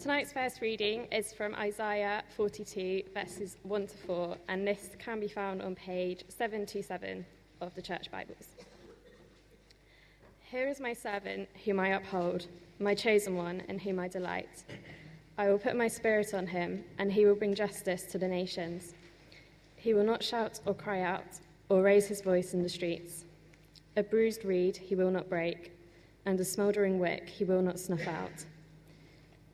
Tonight's first reading is from Isaiah 42, verses 1 to 4, and this can be found on page 727 of the Church Bibles. Here is my servant, whom I uphold, my chosen one, in whom I delight. I will put my spirit on him, and he will bring justice to the nations. He will not shout or cry out, or raise his voice in the streets. A bruised reed he will not break, and a smouldering wick he will not snuff out.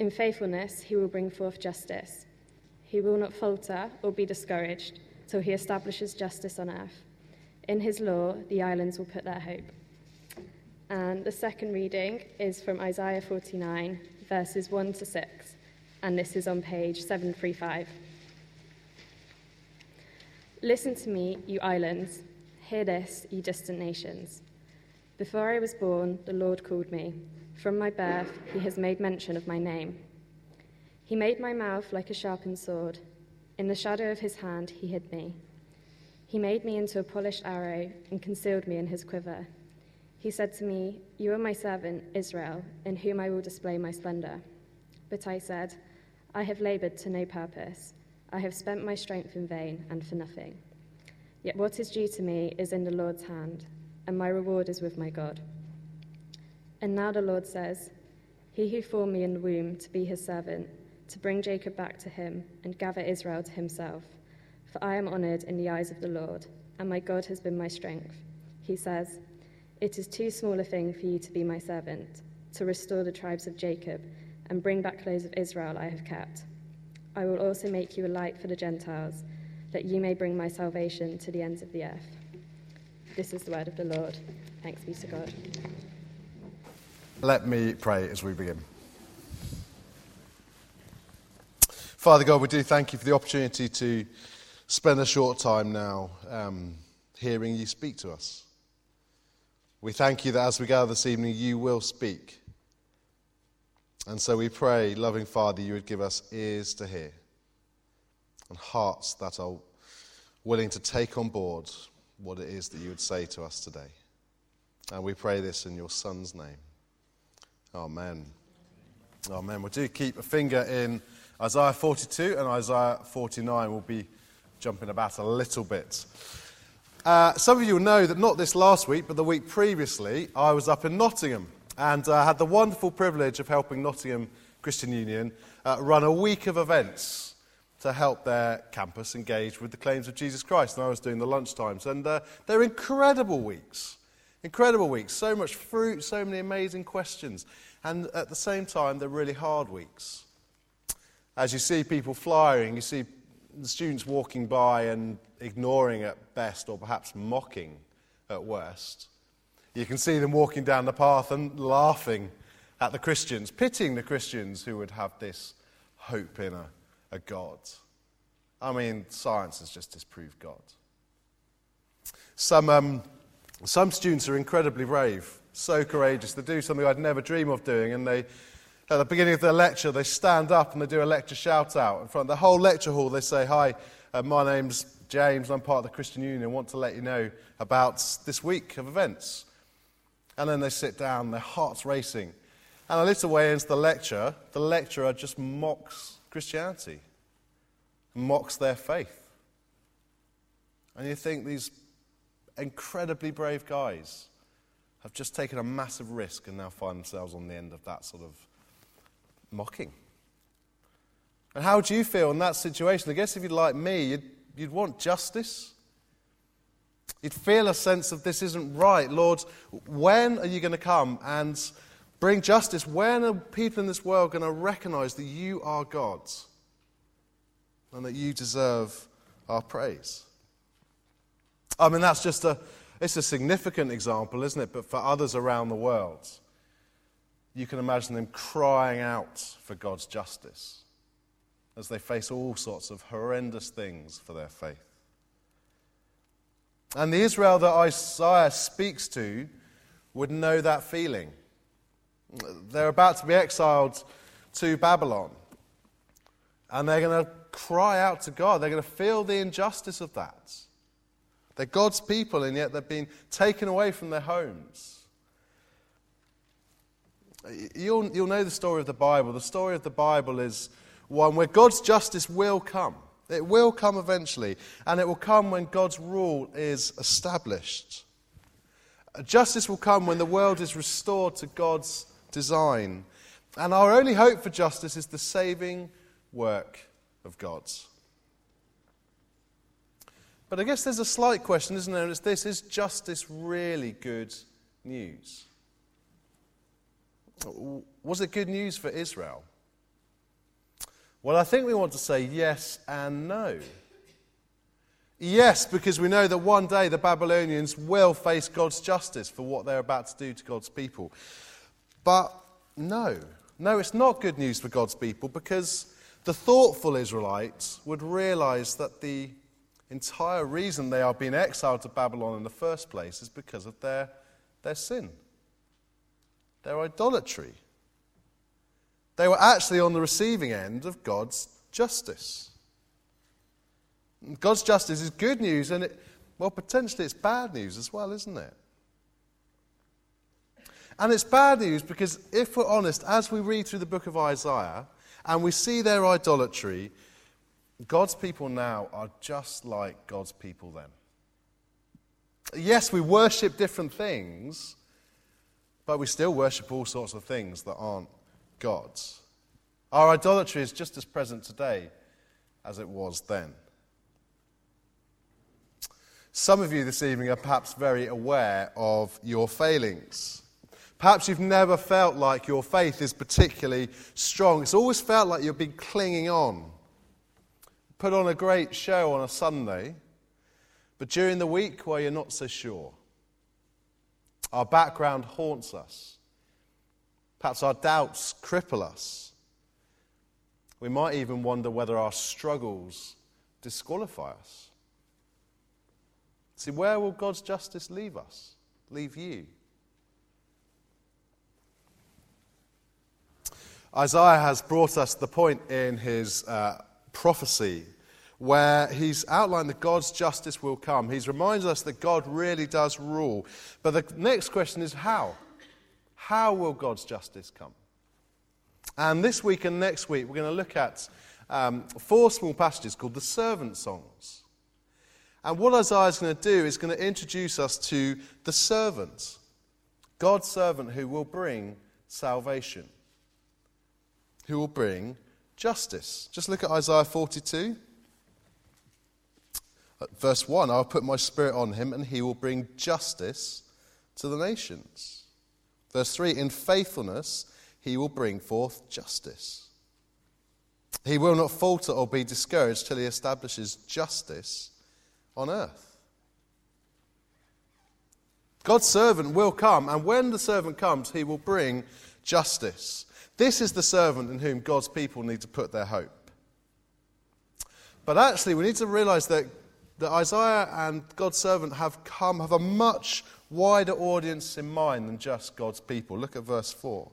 In faithfulness he will bring forth justice. He will not falter or be discouraged till he establishes justice on earth. In his law the islands will put their hope. And the second reading is from Isaiah 49, verses 1 to 6, and this is on page 735. Listen to me, you islands. Hear this, you distant nations. Before I was born, the Lord called me. From my birth, he has made mention of my name. He made my mouth like a sharpened sword. In the shadow of his hand, he hid me. He made me into a polished arrow and concealed me in his quiver. He said to me, You are my servant, Israel, in whom I will display my splendor. But I said, I have labored to no purpose. I have spent my strength in vain and for nothing. Yet what is due to me is in the Lord's hand, and my reward is with my God. And now the Lord says, He who formed me in the womb to be his servant, to bring Jacob back to him and gather Israel to himself. For I am honored in the eyes of the Lord, and my God has been my strength. He says, It is too small a thing for you to be my servant, to restore the tribes of Jacob and bring back those of Israel I have kept. I will also make you a light for the Gentiles, that you may bring my salvation to the ends of the earth. This is the word of the Lord. Thanks be to God. Let me pray as we begin. Father God, we do thank you for the opportunity to spend a short time now um, hearing you speak to us. We thank you that as we gather this evening, you will speak. And so we pray, loving Father, you would give us ears to hear and hearts that are willing to take on board what it is that you would say to us today. And we pray this in your Son's name. Amen. Amen. We do keep a finger in Isaiah 42 and Isaiah 49. We'll be jumping about a little bit. Uh, some of you will know that not this last week, but the week previously, I was up in Nottingham and uh, had the wonderful privilege of helping Nottingham Christian Union uh, run a week of events to help their campus engage with the claims of Jesus Christ. And I was doing the lunchtimes, and uh, they're incredible weeks. Incredible weeks. So much fruit, so many amazing questions. And at the same time, they're really hard weeks. As you see people flying, you see the students walking by and ignoring at best, or perhaps mocking at worst. You can see them walking down the path and laughing at the Christians, pitying the Christians who would have this hope in a, a God. I mean, science has just disproved God. Some, um, some students are incredibly brave, so courageous. They do something I'd never dream of doing, and they, at the beginning of their lecture, they stand up and they do a lecture shout out in front of the whole lecture hall. They say, Hi, uh, my name's James, I'm part of the Christian Union. I want to let you know about this week of events. And then they sit down, their hearts racing. And a little way into the lecture, the lecturer just mocks Christianity, mocks their faith. And you think these incredibly brave guys have just taken a massive risk and now find themselves on the end of that sort of mocking. And how would you feel in that situation? I guess if you'd like me, you'd, you'd want justice. You'd feel a sense of this isn't right. Lord, when are you going to come and bring justice? When are people in this world going to recognize that you are God and that you deserve our praise? I mean, that's just a, it's a significant example, isn't it? But for others around the world, you can imagine them crying out for God's justice as they face all sorts of horrendous things for their faith. And the Israel that Isaiah speaks to would know that feeling. They're about to be exiled to Babylon. And they're going to cry out to God. They're going to feel the injustice of that. They're God's people, and yet they've been taken away from their homes. You'll, you'll know the story of the Bible. The story of the Bible is one where God's justice will come. It will come eventually, and it will come when God's rule is established. Justice will come when the world is restored to God's design. And our only hope for justice is the saving work of God's. But I guess there's a slight question, isn't there? And it's this is justice really good news? Was it good news for Israel? Well, I think we want to say yes and no. Yes, because we know that one day the Babylonians will face God's justice for what they're about to do to God's people. But no, no, it's not good news for God's people because the thoughtful Israelites would realize that the entire reason they are being exiled to Babylon in the first place is because of their, their sin, their idolatry. They were actually on the receiving end of God's justice. God's justice is good news, and it, well, potentially it's bad news as well, isn't it? And it's bad news because, if we're honest, as we read through the book of Isaiah and we see their idolatry, God's people now are just like God's people then. Yes, we worship different things, but we still worship all sorts of things that aren't God's. Our idolatry is just as present today as it was then. Some of you this evening are perhaps very aware of your failings. Perhaps you've never felt like your faith is particularly strong. It's always felt like you've been clinging on. Put on a great show on a Sunday, but during the week, well, you're not so sure. Our background haunts us. Perhaps our doubts cripple us. We might even wonder whether our struggles disqualify us. See, where will God's justice leave us? Leave you? Isaiah has brought us the point in his uh, prophecy where he's outlined that God's justice will come. He's reminded us that God really does rule. But the next question is how? How will God's justice come? And this week and next week, we're going to look at um, four small passages called the servant songs. And what Isaiah is going to do is going to introduce us to the servant, God's servant who will bring salvation, who will bring justice. Just look at Isaiah 42. Verse 1 I'll put my spirit on him, and he will bring justice to the nations. Verse 3 In faithfulness, he will bring forth justice. He will not falter or be discouraged till he establishes justice on earth. God's servant will come, and when the servant comes, he will bring justice. This is the servant in whom God's people need to put their hope. But actually, we need to realize that, that Isaiah and God's servant have come, have a much wider audience in mind than just God's people. Look at verse 4.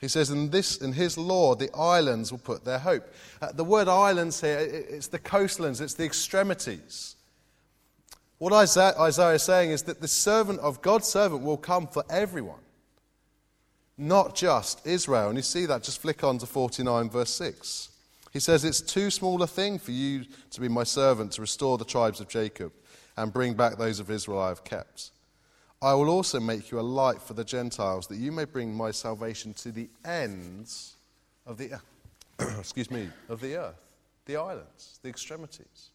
He says, in, this, in his law, the islands will put their hope. Uh, the word islands here, it's the coastlands, it's the extremities. What Isaiah, Isaiah is saying is that the servant of God's servant will come for everyone, not just Israel. And you see that, just flick on to 49, verse 6. He says, It's too small a thing for you to be my servant to restore the tribes of Jacob and bring back those of Israel I have kept. I will also make you a light for the Gentiles, that you may bring my salvation to the ends of the excuse me of the earth, the islands, the extremities.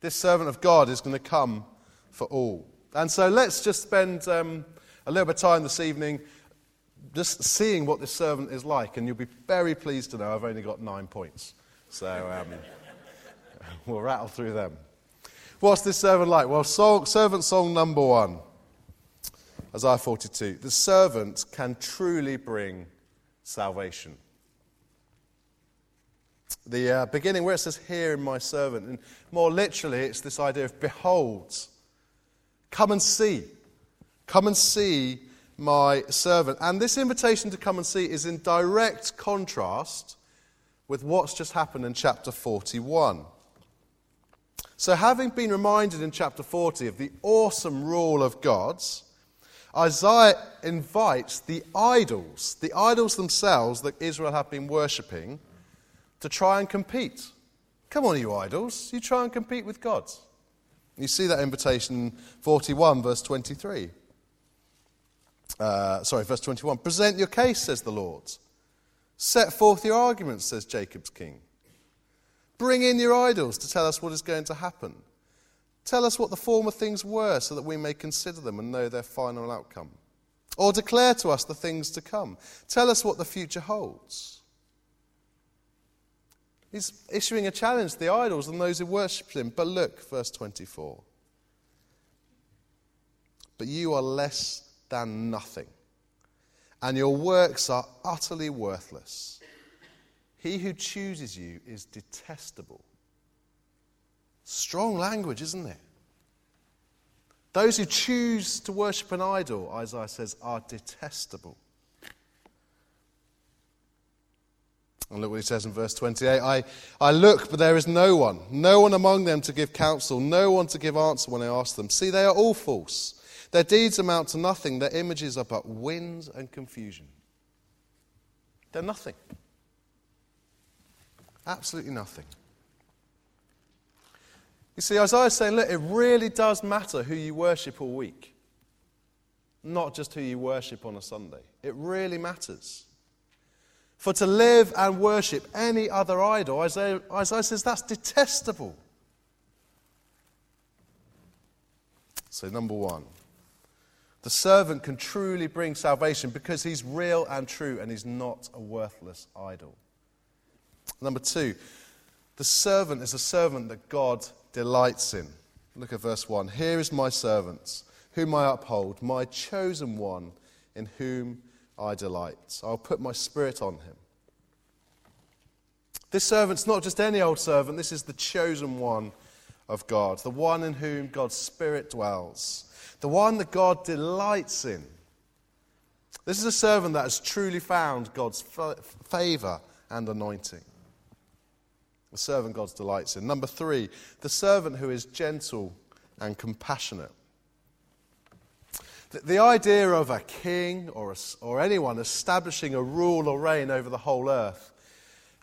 This servant of God is going to come for all. And so let's just spend um, a little bit of time this evening just seeing what this servant is like, and you'll be very pleased to know I've only got nine points. So um, we'll rattle through them. What's this servant like? Well, song, servant song number one, Isaiah 42. The servant can truly bring salvation. The uh, beginning where it says, Here in my servant, and more literally, it's this idea of behold, come and see. Come and see my servant. And this invitation to come and see is in direct contrast with what's just happened in chapter 41. So, having been reminded in chapter 40 of the awesome rule of God's, Isaiah invites the idols, the idols themselves that Israel have been worshipping, to try and compete. Come on, you idols, you try and compete with God. You see that invitation 41, verse 23. Uh, sorry, verse 21. Present your case, says the Lord. Set forth your arguments, says Jacob's king. Bring in your idols to tell us what is going to happen. Tell us what the former things were so that we may consider them and know their final outcome. Or declare to us the things to come. Tell us what the future holds. He's issuing a challenge to the idols and those who worship him. But look, verse 24. But you are less than nothing, and your works are utterly worthless. He who chooses you is detestable Strong language, isn't it? Those who choose to worship an idol, Isaiah says, are detestable. And look what he says in verse 28 I, I look, but there is no one, no one among them to give counsel, no one to give answer when I ask them. See, they are all false. Their deeds amount to nothing, their images are but winds and confusion. They're nothing. Absolutely nothing. You see, Isaiah is saying, look, it really does matter who you worship all week, not just who you worship on a Sunday. It really matters. For to live and worship any other idol, Isaiah, Isaiah says that's detestable. So, number one, the servant can truly bring salvation because he's real and true and he's not a worthless idol. Number two, the servant is a servant that God delights in. Look at verse 1. Here is my servant, whom I uphold, my chosen one, in whom I delight. I'll put my spirit on him. This servant's not just any old servant, this is the chosen one of God, the one in whom God's spirit dwells, the one that God delights in. This is a servant that has truly found God's favor and anointing. The servant God delights in. Number three, the servant who is gentle and compassionate. The, the idea of a king or, a, or anyone establishing a rule or reign over the whole earth,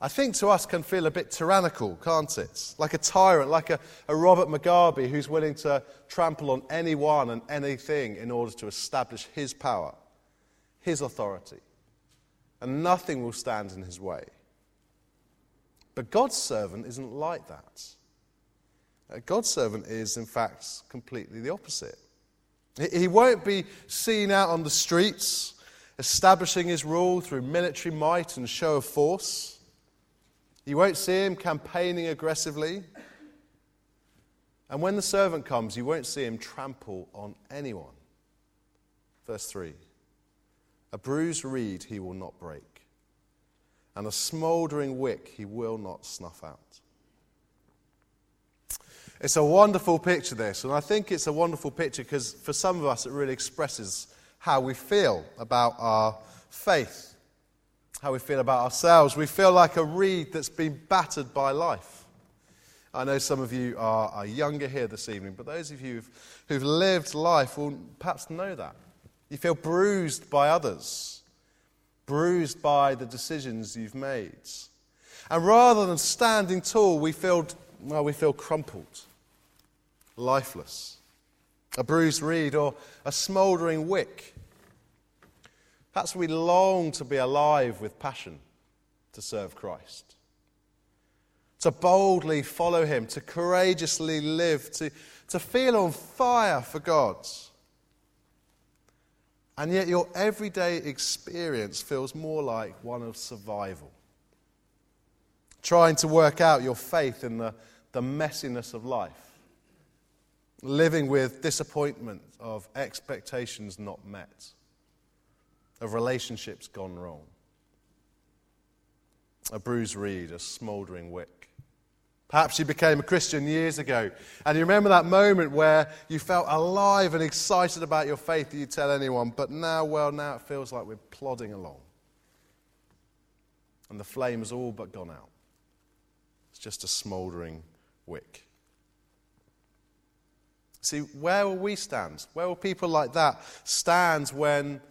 I think to us can feel a bit tyrannical, can't it? Like a tyrant, like a, a Robert Mugabe who's willing to trample on anyone and anything in order to establish his power, his authority. And nothing will stand in his way. But God's servant isn't like that. Uh, God's servant is, in fact, completely the opposite. He won't be seen out on the streets, establishing his rule through military might and show of force. You won't see him campaigning aggressively. And when the servant comes, you won't see him trample on anyone. Verse 3 A bruised reed he will not break and a smouldering wick he will not snuff out. It's a wonderful picture, this, and I think it's a wonderful picture because for some of us it really expresses how we feel about our faith, how we feel about ourselves. We feel like a reed that's been battered by life. I know some of you are, are younger here this evening, but those of you who've, who've lived life will perhaps know that. You feel bruised by others bruised by the decisions you've made. And rather than standing tall, we feel, well, we feel crumpled, lifeless, a bruised reed or a smouldering wick. Perhaps we long to be alive with passion to serve Christ, to boldly follow Him, to courageously live, to, to feel on fire for God. And yet, your everyday experience feels more like one of survival. Trying to work out your faith in the, the messiness of life. Living with disappointment of expectations not met, of relationships gone wrong. A bruised reed, a smouldering wick. Perhaps you became a Christian years ago, and you remember that moment where you felt alive and excited about your faith that you tell anyone, but now, well, now it feels like we're plodding along. And the flame has all but gone out. It's just a smouldering wick. See, where will we stand? Where will people like that stand when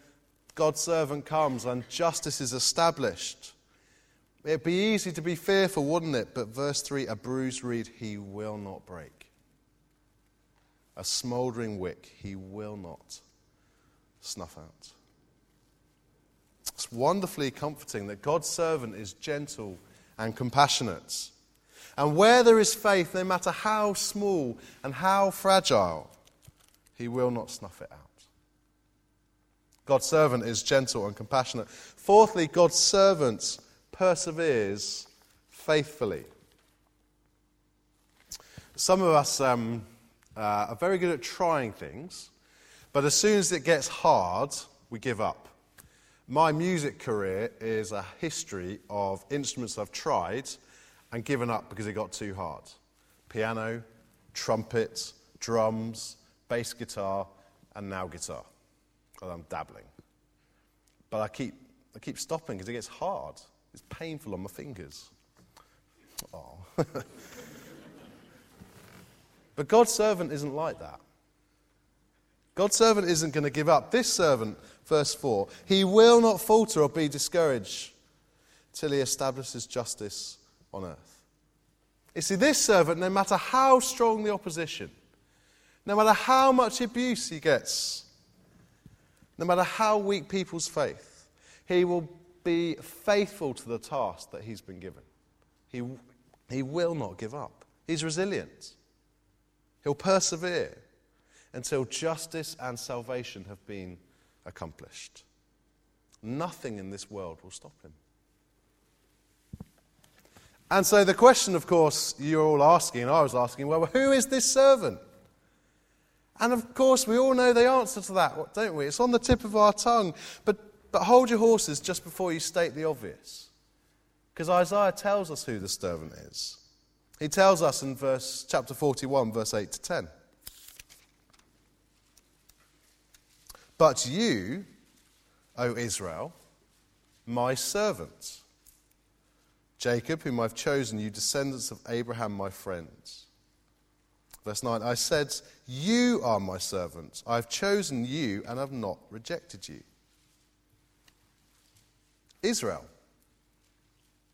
God's servant comes and justice is established? It'd be easy to be fearful, wouldn't it? But verse 3 a bruised reed he will not break, a smouldering wick he will not snuff out. It's wonderfully comforting that God's servant is gentle and compassionate. And where there is faith, no matter how small and how fragile, he will not snuff it out. God's servant is gentle and compassionate. Fourthly, God's servant perseveres faithfully. Some of us um, uh, are very good at trying things, but as soon as it gets hard, we give up. My music career is a history of instruments I've tried and given up because it got too hard piano, trumpet, drums, bass guitar, and now guitar. Well, I'm dabbling. But I keep, I keep stopping because it gets hard. It's painful on my fingers. Oh. but God's servant isn't like that. God's servant isn't going to give up. This servant, verse 4, he will not falter or be discouraged till he establishes justice on earth. You see, this servant, no matter how strong the opposition, no matter how much abuse he gets, no matter how weak people's faith, he will be faithful to the task that he's been given. He, he will not give up. He's resilient. He'll persevere until justice and salvation have been accomplished. Nothing in this world will stop him. And so the question, of course, you're all asking, and I was asking, well, who is this servant? And of course, we all know the answer to that, don't we? It's on the tip of our tongue. But, but hold your horses just before you state the obvious. Because Isaiah tells us who the servant is. He tells us in verse, chapter 41, verse 8 to 10. But you, O Israel, my servants, Jacob, whom I've chosen, you descendants of Abraham, my friends. Verse 9 I said, You are my servants. I have chosen you and have not rejected you. Israel.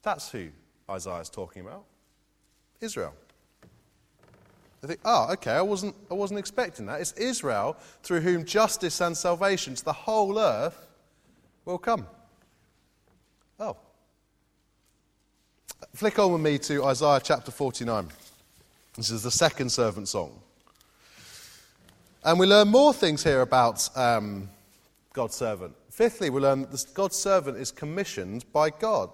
That's who Isaiah is talking about. Israel. They think, oh, okay, I wasn't, I wasn't expecting that. It's Israel through whom justice and salvation to the whole earth will come. Oh, Flick on with me to Isaiah chapter 49. This is the second servant song. And we learn more things here about um, God's servant. Fifthly, we learn that God's servant is commissioned by God.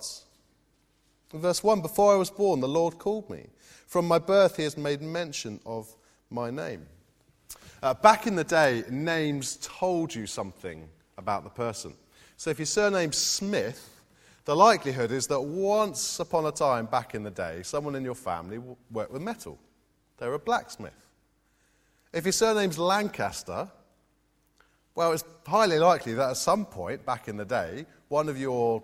In verse 1 Before I was born, the Lord called me. From my birth, he has made mention of my name. Uh, back in the day, names told you something about the person. So if your surname's Smith, the likelihood is that once upon a time back in the day, someone in your family worked with metal. They were a blacksmith. If your surname's Lancaster, well, it's highly likely that at some point back in the day, one of your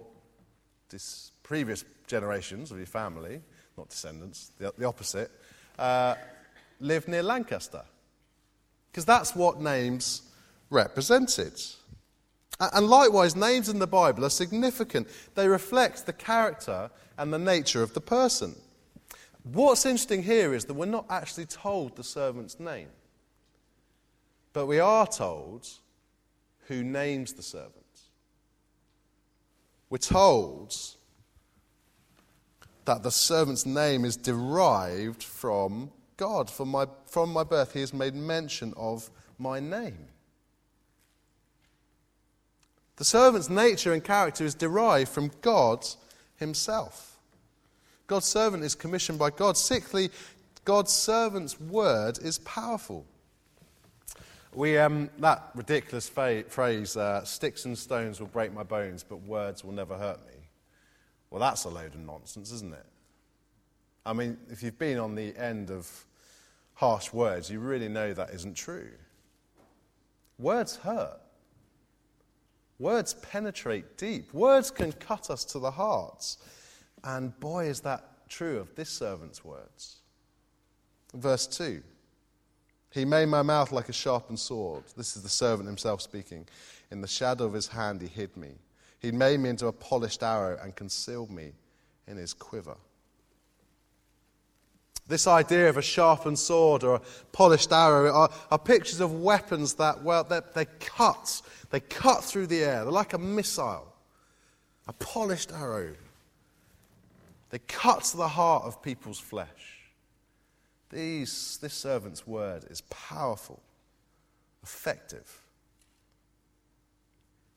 previous generations of your family, not descendants, the, the opposite, uh, lived near Lancaster. Because that's what names represented. And likewise, names in the Bible are significant. They reflect the character and the nature of the person. What's interesting here is that we're not actually told the servant's name, but we are told who names the servant. We're told that the servant's name is derived from God. From my, from my birth, he has made mention of my name. The servant's nature and character is derived from God himself. God's servant is commissioned by God. Sixthly, God's servant's word is powerful. We, um, that ridiculous fa- phrase, uh, sticks and stones will break my bones, but words will never hurt me. Well, that's a load of nonsense, isn't it? I mean, if you've been on the end of harsh words, you really know that isn't true. Words hurt. Words penetrate deep. Words can cut us to the hearts. And boy, is that true of this servant's words. Verse 2 He made my mouth like a sharpened sword. This is the servant himself speaking. In the shadow of his hand, he hid me. He made me into a polished arrow and concealed me in his quiver. This idea of a sharpened sword or a polished arrow are, are pictures of weapons that, well, they cut. They cut through the air. They're like a missile, a polished arrow. They cut the heart of people's flesh. These, this servant's word is powerful, effective.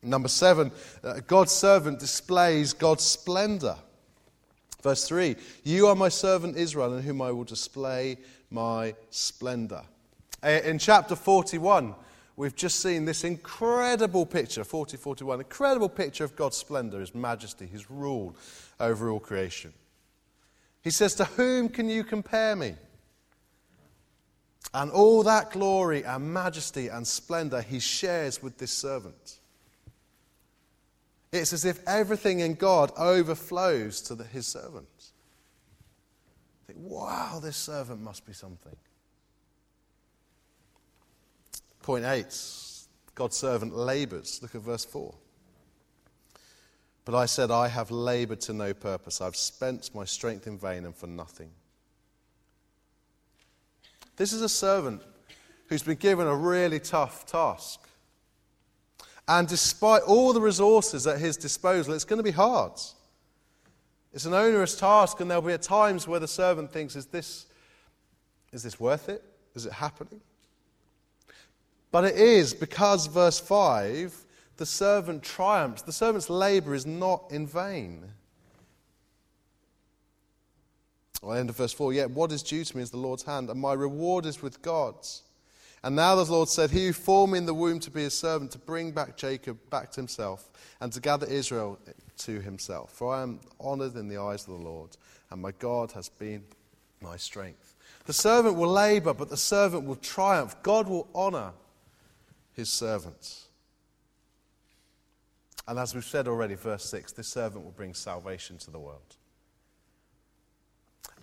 Number seven, uh, God's servant displays God's splendor. Verse 3 You are my servant Israel, in whom I will display my splendor. Uh, in chapter 41, we've just seen this incredible picture, 40 41, incredible picture of God's splendor, his majesty, his rule over all creation. He says, To whom can you compare me? And all that glory and majesty and splendor he shares with this servant. It's as if everything in God overflows to the, his servant. Think, wow, this servant must be something. Point eight God's servant labors. Look at verse 4. But I said, I have labored to no purpose. I've spent my strength in vain and for nothing. This is a servant who's been given a really tough task. And despite all the resources at his disposal, it's going to be hard. It's an onerous task, and there'll be times where the servant thinks, Is this, is this worth it? Is it happening? But it is because, verse 5, the servant triumphs. The servant's labor is not in vain. Well, end of verse 4 Yet what is due to me is the Lord's hand, and my reward is with God's. And now the Lord said, He who formed me in the womb to be his servant, to bring back Jacob back to himself, and to gather Israel to himself. For I am honored in the eyes of the Lord, and my God has been my strength. The servant will labor, but the servant will triumph. God will honor his servants. And as we've said already, verse 6, this servant will bring salvation to the world.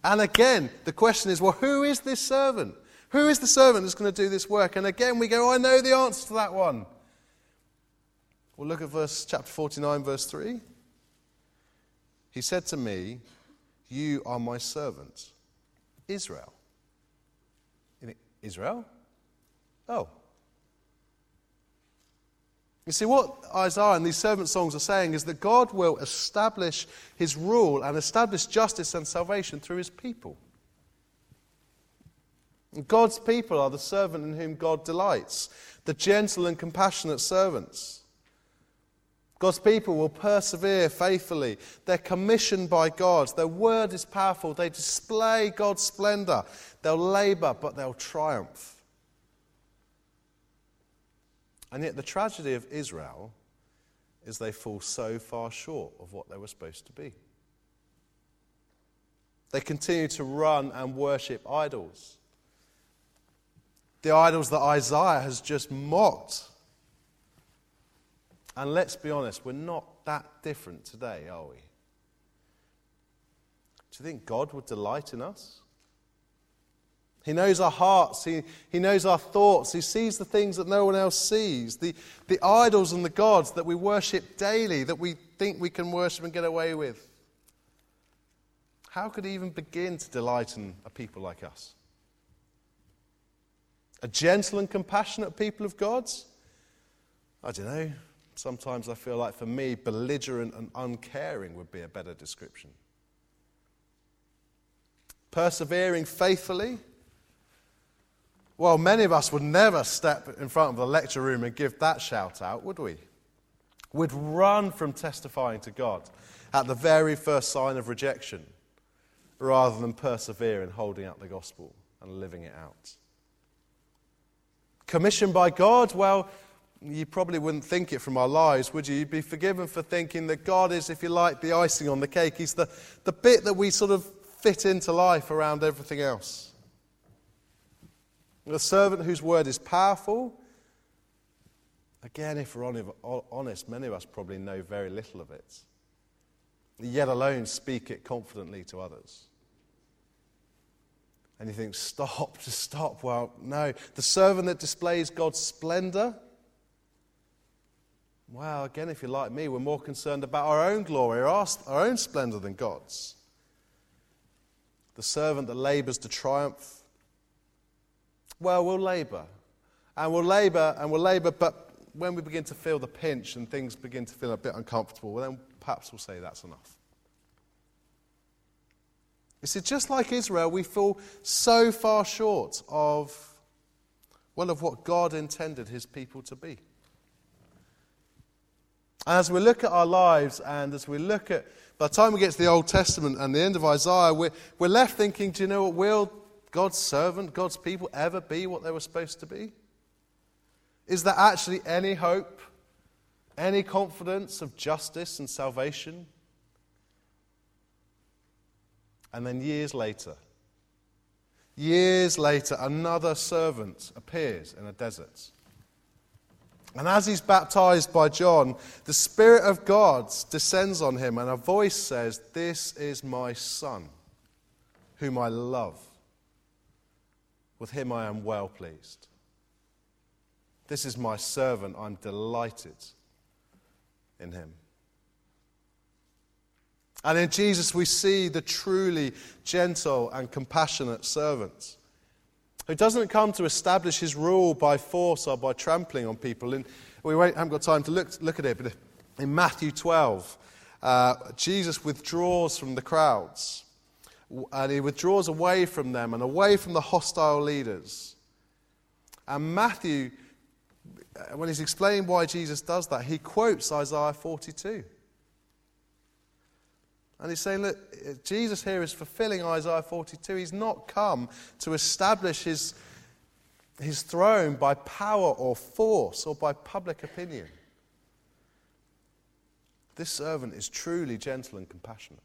And again, the question is well, who is this servant? Who is the servant that's going to do this work? And again, we go, I know the answer to that one. Well, look at verse chapter 49, verse 3. He said to me, You are my servant, Israel. Israel? Oh, you see, what Isaiah and these servant songs are saying is that God will establish his rule and establish justice and salvation through his people. God's people are the servant in whom God delights, the gentle and compassionate servants. God's people will persevere faithfully. They're commissioned by God. Their word is powerful. They display God's splendor. They'll labor, but they'll triumph. And yet, the tragedy of Israel is they fall so far short of what they were supposed to be. They continue to run and worship idols. The idols that Isaiah has just mocked. And let's be honest, we're not that different today, are we? Do you think God would delight in us? He knows our hearts. He, he knows our thoughts. He sees the things that no one else sees. The, the idols and the gods that we worship daily, that we think we can worship and get away with. How could he even begin to delight in a people like us? A gentle and compassionate people of God's? I don't know. Sometimes I feel like for me, belligerent and uncaring would be a better description. Persevering faithfully well, many of us would never step in front of the lecture room and give that shout out, would we? We'd run from testifying to God at the very first sign of rejection rather than persevere in holding out the gospel and living it out. Commissioned by God, well, you probably wouldn't think it from our lives, would you? You'd be forgiven for thinking that God is, if you like, the icing on the cake. He's the, the bit that we sort of fit into life around everything else. A servant whose word is powerful. Again, if we're honest, many of us probably know very little of it, yet alone speak it confidently to others. And you think, stop, just stop. Well, no. The servant that displays God's splendor. Well, again, if you're like me, we're more concerned about our own glory, our own splendor than God's. The servant that labors to triumph. Well, we'll labor. And we'll labor and we'll labor, but when we begin to feel the pinch and things begin to feel a bit uncomfortable, well, then perhaps we'll say that's enough. You see, just like Israel, we fall so far short of, well, of what God intended his people to be. As we look at our lives and as we look at, by the time we get to the Old Testament and the end of Isaiah, we're, we're left thinking, do you know what? Will God's servant, God's people ever be what they were supposed to be? Is there actually any hope, any confidence of justice and salvation? And then years later, years later, another servant appears in a desert. And as he's baptized by John, the Spirit of God descends on him, and a voice says, This is my Son, whom I love. With him I am well pleased. This is my servant, I'm delighted in him. And in Jesus, we see the truly gentle and compassionate servant who doesn't come to establish his rule by force or by trampling on people. And we haven't got time to look, look at it, but in Matthew 12, uh, Jesus withdraws from the crowds. And he withdraws away from them and away from the hostile leaders. And Matthew, uh, when he's explaining why Jesus does that, he quotes Isaiah 42. And he's saying, look, Jesus here is fulfilling Isaiah 42. He's not come to establish his, his throne by power or force or by public opinion. This servant is truly gentle and compassionate.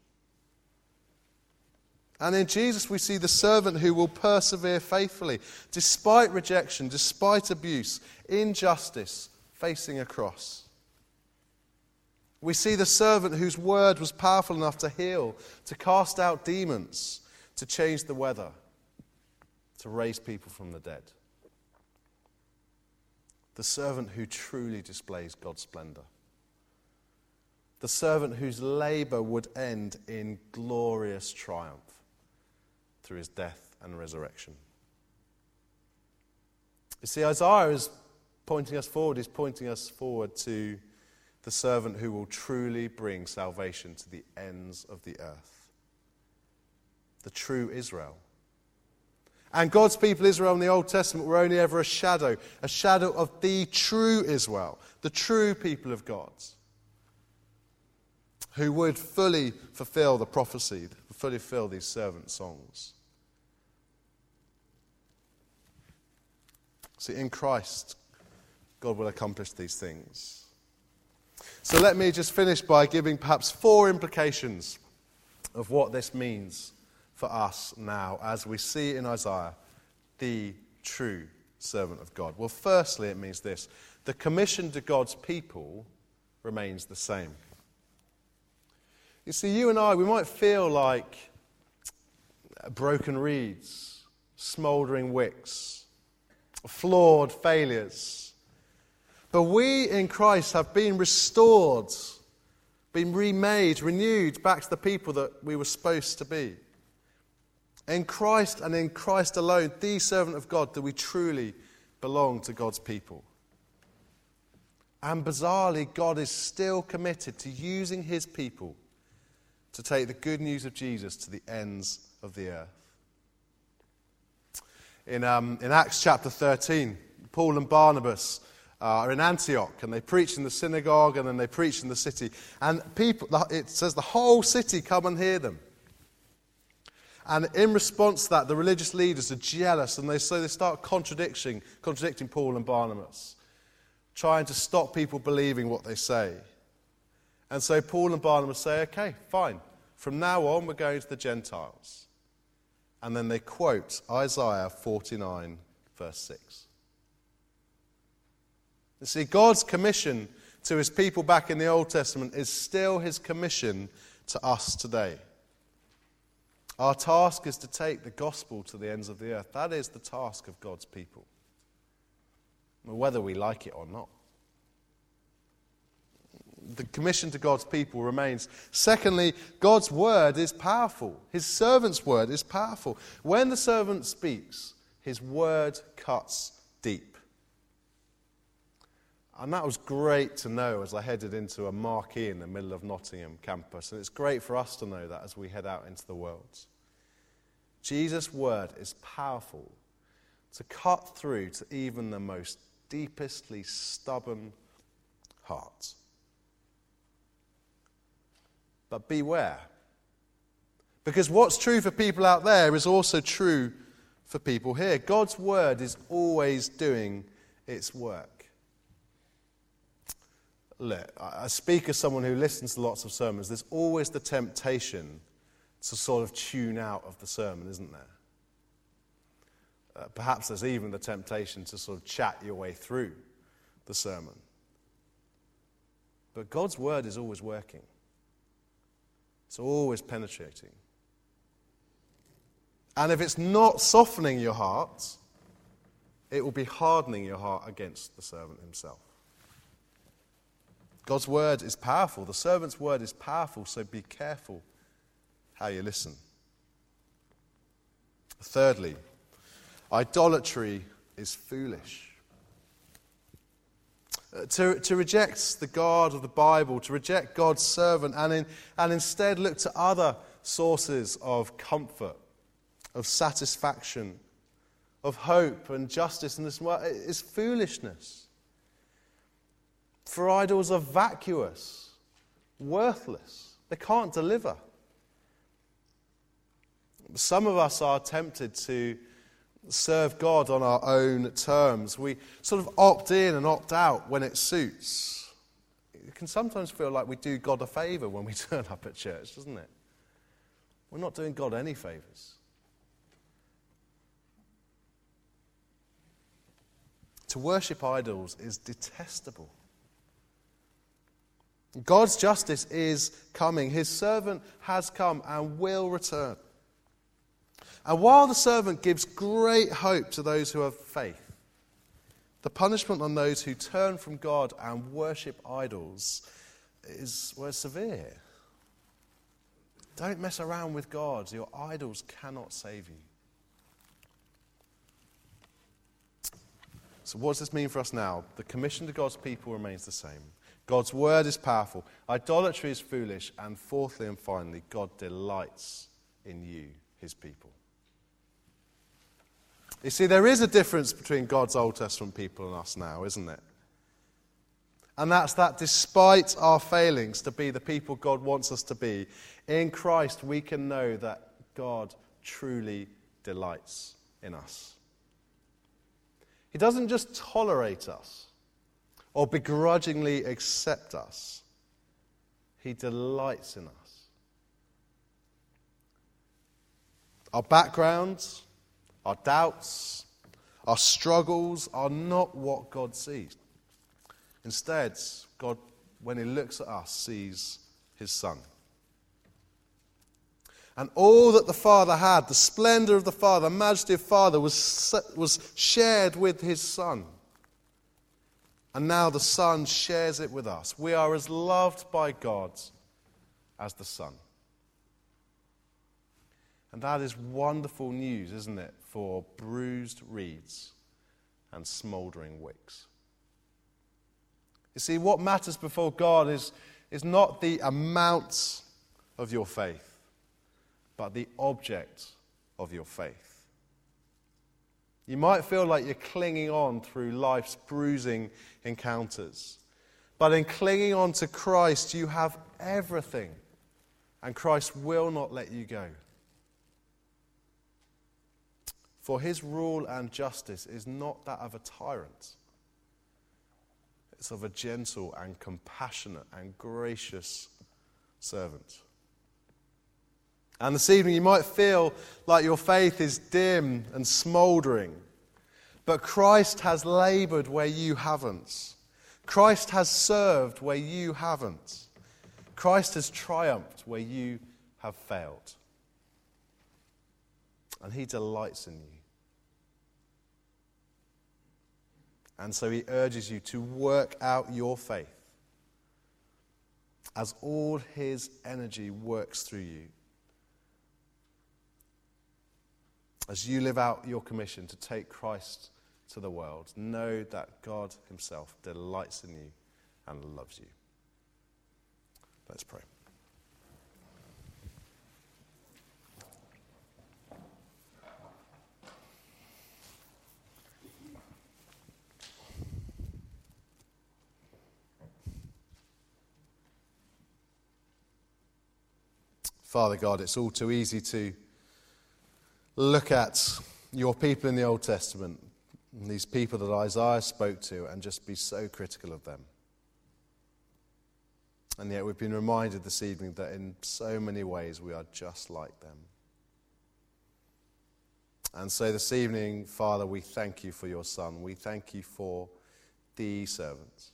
And in Jesus, we see the servant who will persevere faithfully, despite rejection, despite abuse, injustice, facing a cross. We see the servant whose word was powerful enough to heal, to cast out demons, to change the weather, to raise people from the dead. The servant who truly displays God's splendor. The servant whose labor would end in glorious triumph through his death and resurrection. You see, Isaiah is pointing us forward, he's pointing us forward to the servant who will truly bring salvation to the ends of the earth. The true Israel. And God's people, Israel, in the Old Testament, were only ever a shadow, a shadow of the true Israel, the true people of God, who would fully fulfill the prophecy, fully fill these servant songs. See, in Christ, God will accomplish these things. So let me just finish by giving perhaps four implications of what this means for us now as we see in Isaiah the true servant of God. Well, firstly, it means this the commission to God's people remains the same. You see, you and I, we might feel like broken reeds, smouldering wicks, flawed failures but we in Christ have been restored, been remade, renewed back to the people that we were supposed to be. In Christ and in Christ alone, the servant of God, do we truly belong to God's people. And bizarrely, God is still committed to using his people to take the good news of Jesus to the ends of the earth. In, um, in Acts chapter 13, Paul and Barnabas uh, are in Antioch and they preach in the synagogue and then they preach in the city. And people, it says the whole city come and hear them. And in response to that, the religious leaders are jealous and they, so they start contradicting, contradicting Paul and Barnabas, trying to stop people believing what they say. And so Paul and Barnabas say, okay, fine. From now on, we're going to the Gentiles. And then they quote Isaiah 49, verse 6. You see, God's commission to his people back in the Old Testament is still his commission to us today. Our task is to take the gospel to the ends of the earth. That is the task of God's people, whether we like it or not. The commission to God's people remains. Secondly, God's word is powerful. His servant's word is powerful. When the servant speaks, his word cuts deep. And that was great to know as I headed into a marquee in the middle of Nottingham campus. And it's great for us to know that as we head out into the world. Jesus' word is powerful to cut through to even the most deepestly stubborn hearts. But beware. Because what's true for people out there is also true for people here. God's word is always doing its work look, I speak as someone who listens to lots of sermons. There's always the temptation to sort of tune out of the sermon, isn't there? Uh, perhaps there's even the temptation to sort of chat your way through the sermon. But God's word is always working, it's always penetrating. And if it's not softening your heart, it will be hardening your heart against the servant himself. God's word is powerful. The servant's word is powerful, so be careful how you listen. Thirdly, idolatry is foolish. Uh, to, to reject the God of the Bible, to reject God's servant, and, in, and instead look to other sources of comfort, of satisfaction, of hope and justice in this world is foolishness. For idols are vacuous, worthless, they can't deliver. Some of us are tempted to serve God on our own terms. We sort of opt in and opt out when it suits. It can sometimes feel like we do God a favour when we turn up at church, doesn't it? We're not doing God any favours. To worship idols is detestable. God's justice is coming. His servant has come and will return. And while the servant gives great hope to those who have faith, the punishment on those who turn from God and worship idols is well, severe. Don't mess around with God. Your idols cannot save you. So, what does this mean for us now? The commission to God's people remains the same. God's word is powerful. Idolatry is foolish. And fourthly and finally, God delights in you, his people. You see, there is a difference between God's Old Testament people and us now, isn't it? And that's that despite our failings to be the people God wants us to be, in Christ we can know that God truly delights in us. He doesn't just tolerate us, or begrudgingly accept us. He delights in us. Our backgrounds, our doubts, our struggles are not what God sees. Instead, God, when He looks at us, sees His Son. And all that the Father had, the splendor of the Father, the majesty of Father, was, was shared with His Son. And now the Son shares it with us. We are as loved by God as the Son. And that is wonderful news, isn't it, for bruised reeds and smouldering wicks. You see, what matters before God is, is not the amount of your faith, but the object of your faith. You might feel like you're clinging on through life's bruising encounters. But in clinging on to Christ, you have everything, and Christ will not let you go. For his rule and justice is not that of a tyrant, it's of a gentle and compassionate and gracious servant. And this evening, you might feel like your faith is dim and smouldering, but Christ has labored where you haven't. Christ has served where you haven't. Christ has triumphed where you have failed. And He delights in you. And so He urges you to work out your faith as all His energy works through you. As you live out your commission to take Christ to the world, know that God Himself delights in you and loves you. Let's pray. Father God, it's all too easy to look at your people in the Old Testament, these people that Isaiah spoke to, and just be so critical of them. And yet we've been reminded this evening that in so many ways we are just like them. And so this evening, Father, we thank you for your Son. We thank you for the servants,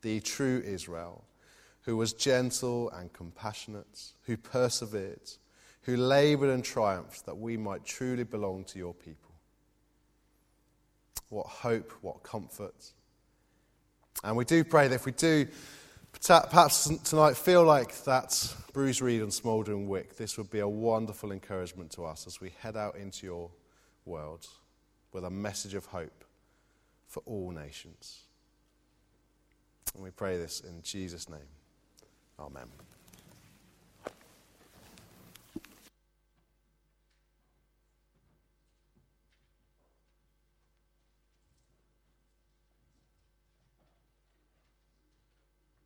the true Israel who was gentle and compassionate, who persevered, who labored and triumphed that we might truly belong to your people. What hope, what comfort. And we do pray that if we do perhaps tonight feel like that bruised Reed and Smouldering Wick, this would be a wonderful encouragement to us as we head out into your world with a message of hope for all nations. And we pray this in Jesus' name. Amen.